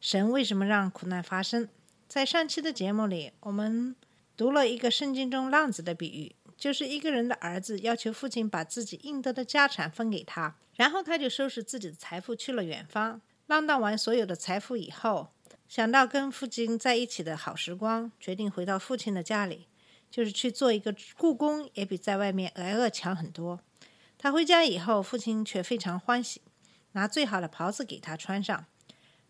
神为什么让苦难发生？在上期的节目里，我们读了一个圣经中浪子的比喻，就是一个人的儿子要求父亲把自己应得的家产分给他，然后他就收拾自己的财富去了远方。浪荡完所有的财富以后，想到跟父亲在一起的好时光，决定回到父亲的家里，就是去做一个雇工，也比在外面挨饿强很多。他回家以后，父亲却非常欢喜，拿最好的袍子给他穿上，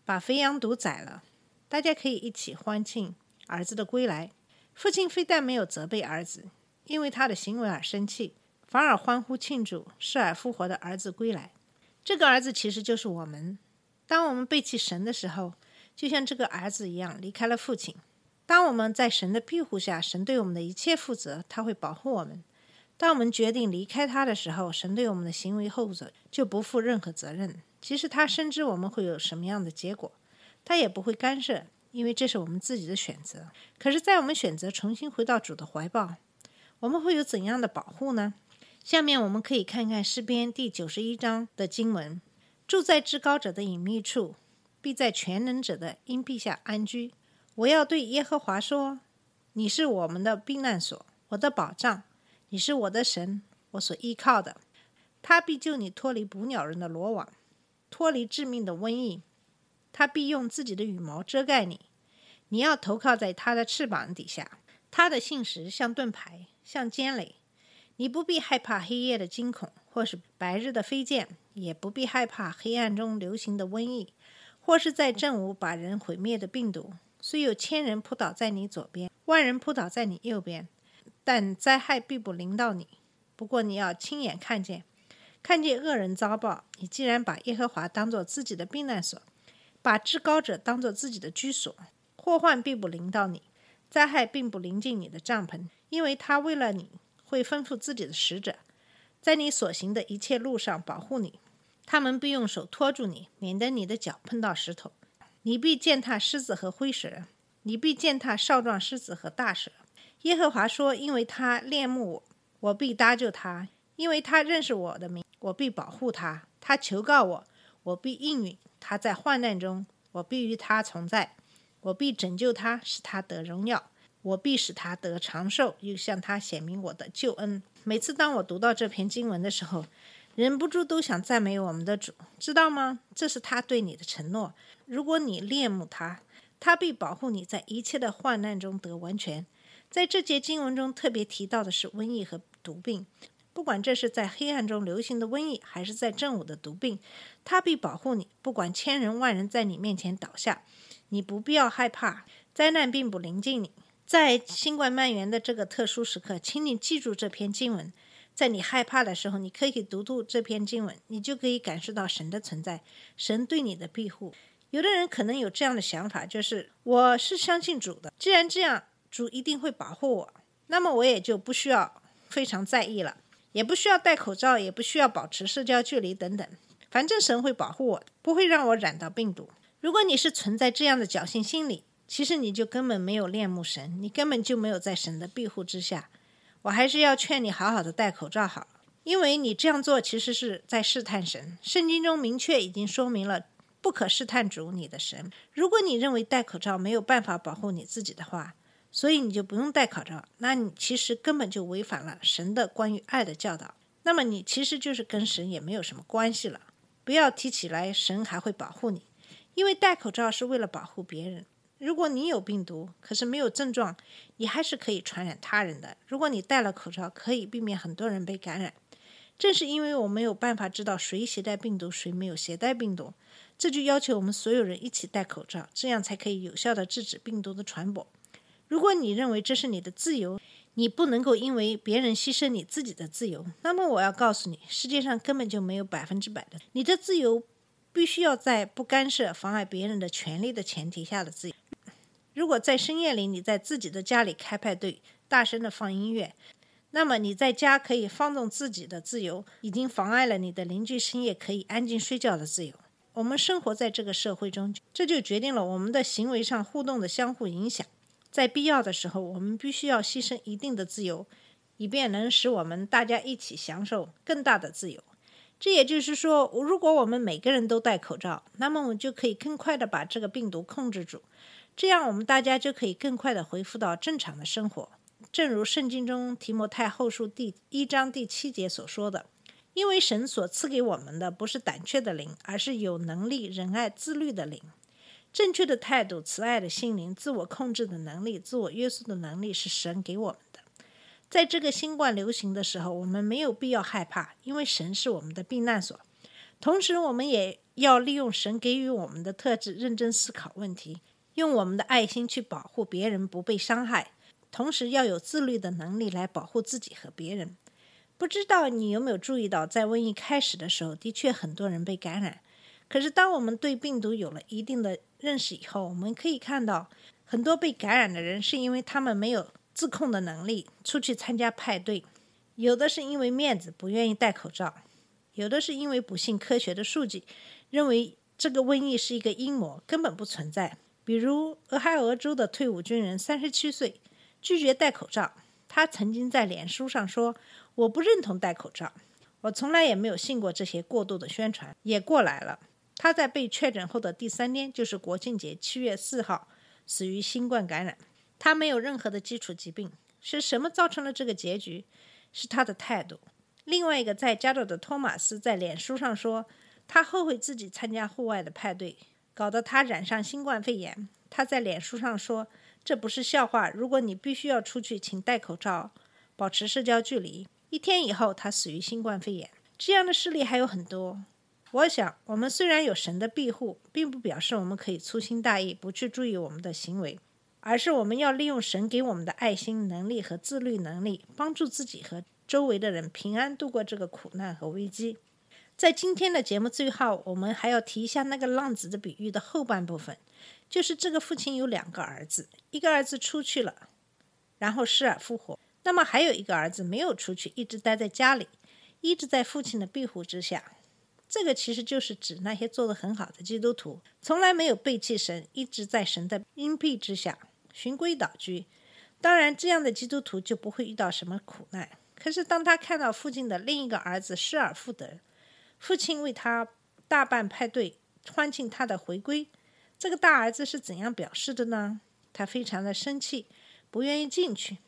把肥羊犊宰了，大家可以一起欢庆儿子的归来。父亲非但没有责备儿子，因为他的行为而生气，反而欢呼庆祝失而复活的儿子归来。这个儿子其实就是我们。当我们背弃神的时候，就像这个儿子一样离开了父亲。当我们在神的庇护下，神对我们的一切负责，他会保护我们。当我们决定离开他的时候，神对我们的行为后者就不负任何责任。即使他深知我们会有什么样的结果，他也不会干涉，因为这是我们自己的选择。可是，在我们选择重新回到主的怀抱，我们会有怎样的保护呢？下面我们可以看看诗篇第九十一章的经文：住在至高者的隐秘处，必在全能者的荫庇下安居。我要对耶和华说：“你是我们的避难所，我的保障。”你是我的神，我所依靠的，他必救你脱离捕鸟人的罗网，脱离致命的瘟疫。他必用自己的羽毛遮盖你，你要投靠在他的翅膀底下。他的信实像盾牌，像尖垒。你不必害怕黑夜的惊恐，或是白日的飞剑，也不必害怕黑暗中流行的瘟疫，或是在正午把人毁灭的病毒。虽有千人扑倒在你左边，万人扑倒在你右边。但灾害必不临到你。不过你要亲眼看见，看见恶人遭报。你既然把耶和华当作自己的避难所，把至高者当作自己的居所，祸患必不临到你，灾害并不临近你的帐篷，因为他为了你会吩咐自己的使者，在你所行的一切路上保护你。他们必用手托住你，免得你的脚碰到石头。你必践踏狮子和灰蛇，你必践踏少壮狮子和大蛇。耶和华说：“因为他恋慕我，我必搭救他；因为他认识我的名，我必保护他。他求告我，我必应允。他在患难中，我必与他同在；我必拯救他，使他得荣耀；我必使他得长寿，又向他显明我的救恩。”每次当我读到这篇经文的时候，忍不住都想赞美我们的主，知道吗？这是他对你的承诺。如果你恋慕他，他必保护你在一切的患难中得完全。在这节经文中特别提到的是瘟疫和毒病，不管这是在黑暗中流行的瘟疫，还是在正午的毒病，他必保护你。不管千人万人在你面前倒下，你不必要害怕，灾难并不临近你。在新冠蔓延的这个特殊时刻，请你记住这篇经文。在你害怕的时候，你可以读读这篇经文，你就可以感受到神的存在，神对你的庇护。有的人可能有这样的想法，就是我是相信主的，既然这样。主一定会保护我，那么我也就不需要非常在意了，也不需要戴口罩，也不需要保持社交距离等等。反正神会保护我，不会让我染到病毒。如果你是存在这样的侥幸心理，其实你就根本没有恋慕神，你根本就没有在神的庇护之下。我还是要劝你好好的戴口罩好了，因为你这样做其实是在试探神。圣经中明确已经说明了，不可试探主你的神。如果你认为戴口罩没有办法保护你自己的话，所以你就不用戴口罩，那你其实根本就违反了神的关于爱的教导。那么你其实就是跟神也没有什么关系了。不要提起来，神还会保护你，因为戴口罩是为了保护别人。如果你有病毒，可是没有症状，你还是可以传染他人的。如果你戴了口罩，可以避免很多人被感染。正是因为我没有办法知道谁携带病毒，谁没有携带病毒，这就要求我们所有人一起戴口罩，这样才可以有效的制止病毒的传播。如果你认为这是你的自由，你不能够因为别人牺牲你自己的自由，那么我要告诉你，世界上根本就没有百分之百的你的自由。必须要在不干涉、妨碍别人的权利的前提下的自由。如果在深夜里你在自己的家里开派对，大声的放音乐，那么你在家可以放纵自己的自由，已经妨碍了你的邻居深夜可以安静睡觉的自由。我们生活在这个社会中，这就决定了我们的行为上互动的相互影响。在必要的时候，我们必须要牺牲一定的自由，以便能使我们大家一起享受更大的自由。这也就是说，如果我们每个人都戴口罩，那么我们就可以更快的把这个病毒控制住，这样我们大家就可以更快的恢复到正常的生活。正如圣经中提摩太后书第一章第七节所说的：“因为神所赐给我们的不是胆怯的灵，而是有能力、仁爱、自律的灵。正确的态度、慈爱的心灵、自我控制的能力、自我约束的能力，是神给我们的。”在这个新冠流行的时候，我们没有必要害怕，因为神是我们的避难所。同时，我们也要利用神给予我们的特质，认真思考问题，用我们的爱心去保护别人不被伤害。同时，要有自律的能力来保护自己和别人。不知道你有没有注意到，在瘟疫开始的时候，的确很多人被感染。可是，当我们对病毒有了一定的认识以后，我们可以看到，很多被感染的人是因为他们没有。自控的能力，出去参加派对，有的是因为面子不愿意戴口罩，有的是因为不信科学的数据，认为这个瘟疫是一个阴谋，根本不存在。比如俄亥俄州的退伍军人，三十七岁，拒绝戴口罩。他曾经在脸书上说：“我不认同戴口罩，我从来也没有信过这些过度的宣传。”也过来了。他在被确诊后的第三天，就是国庆节七月四号，死于新冠感染。他没有任何的基础疾病，是什么造成了这个结局？是他的态度。另外一个在加州的托马斯在脸书上说，他后悔自己参加户外的派对，搞得他染上新冠肺炎。他在脸书上说，这不是笑话。如果你必须要出去，请戴口罩，保持社交距离。一天以后，他死于新冠肺炎。这样的事例还有很多。我想，我们虽然有神的庇护，并不表示我们可以粗心大意，不去注意我们的行为。而是我们要利用神给我们的爱心、能力和自律能力，帮助自己和周围的人平安度过这个苦难和危机。在今天的节目最后，我们还要提一下那个浪子的比喻的后半部分，就是这个父亲有两个儿子，一个儿子出去了，然后失而复活；那么还有一个儿子没有出去，一直待在家里，一直在父亲的庇护之下。这个其实就是指那些做得很好的基督徒，从来没有背弃神，一直在神的荫庇之下。循规蹈矩，当然，这样的基督徒就不会遇到什么苦难。可是，当他看到父亲的另一个儿子失而复得，父亲为他大办派对，欢庆他的回归，这个大儿子是怎样表示的呢？他非常的生气，不愿意进去。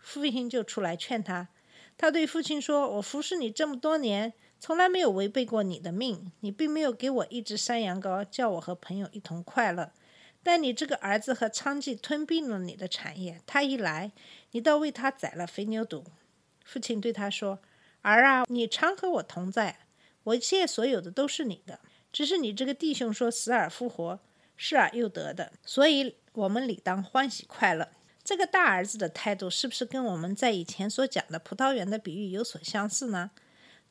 父亲就出来劝他。他对父亲说：“我服侍你这么多年，从来没有违背过你的命。你并没有给我一只山羊羔，叫我和朋友一同快乐。”但你这个儿子和娼妓吞并了你的产业，他一来，你倒为他宰了肥牛犊。父亲对他说：“儿啊，你常和我同在，我一切所有的都是你的。只是你这个弟兄说死而复活，失而又得的，所以我们理当欢喜快乐。”这个大儿子的态度是不是跟我们在以前所讲的葡萄园的比喻有所相似呢？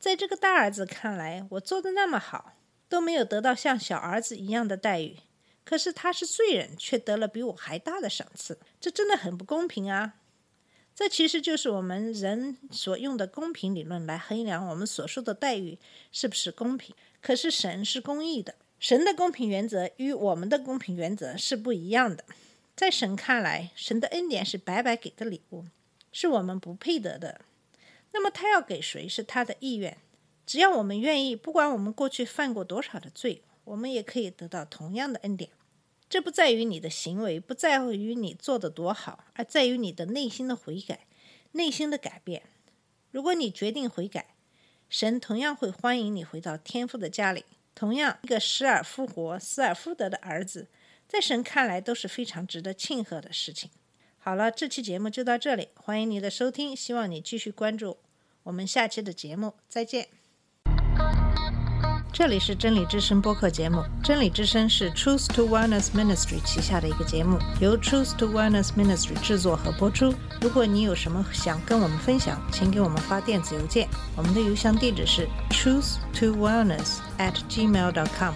在这个大儿子看来，我做的那么好，都没有得到像小儿子一样的待遇。可是他是罪人，却得了比我还大的赏赐，这真的很不公平啊！这其实就是我们人所用的公平理论来衡量我们所受的待遇是不是公平。可是神是公义的，神的公平原则与我们的公平原则是不一样的。在神看来，神的恩典是白白给的礼物，是我们不配得的。那么他要给谁是他的意愿，只要我们愿意，不管我们过去犯过多少的罪，我们也可以得到同样的恩典。这不在于你的行为，不在于你做的多好，而在于你的内心的悔改、内心的改变。如果你决定悔改，神同样会欢迎你回到天父的家里。同样，一个失而复活、死而复得的儿子，在神看来都是非常值得庆贺的事情。好了，这期节目就到这里，欢迎你的收听，希望你继续关注我们下期的节目，再见。这里是真理之声播客节目。真理之声是 Truth to Wellness Ministry 旗下的一个节目，由 Truth to Wellness Ministry 制作和播出。如果你有什么想跟我们分享，请给我们发电子邮件，我们的邮箱地址是 truth to wellness at gmail dot com。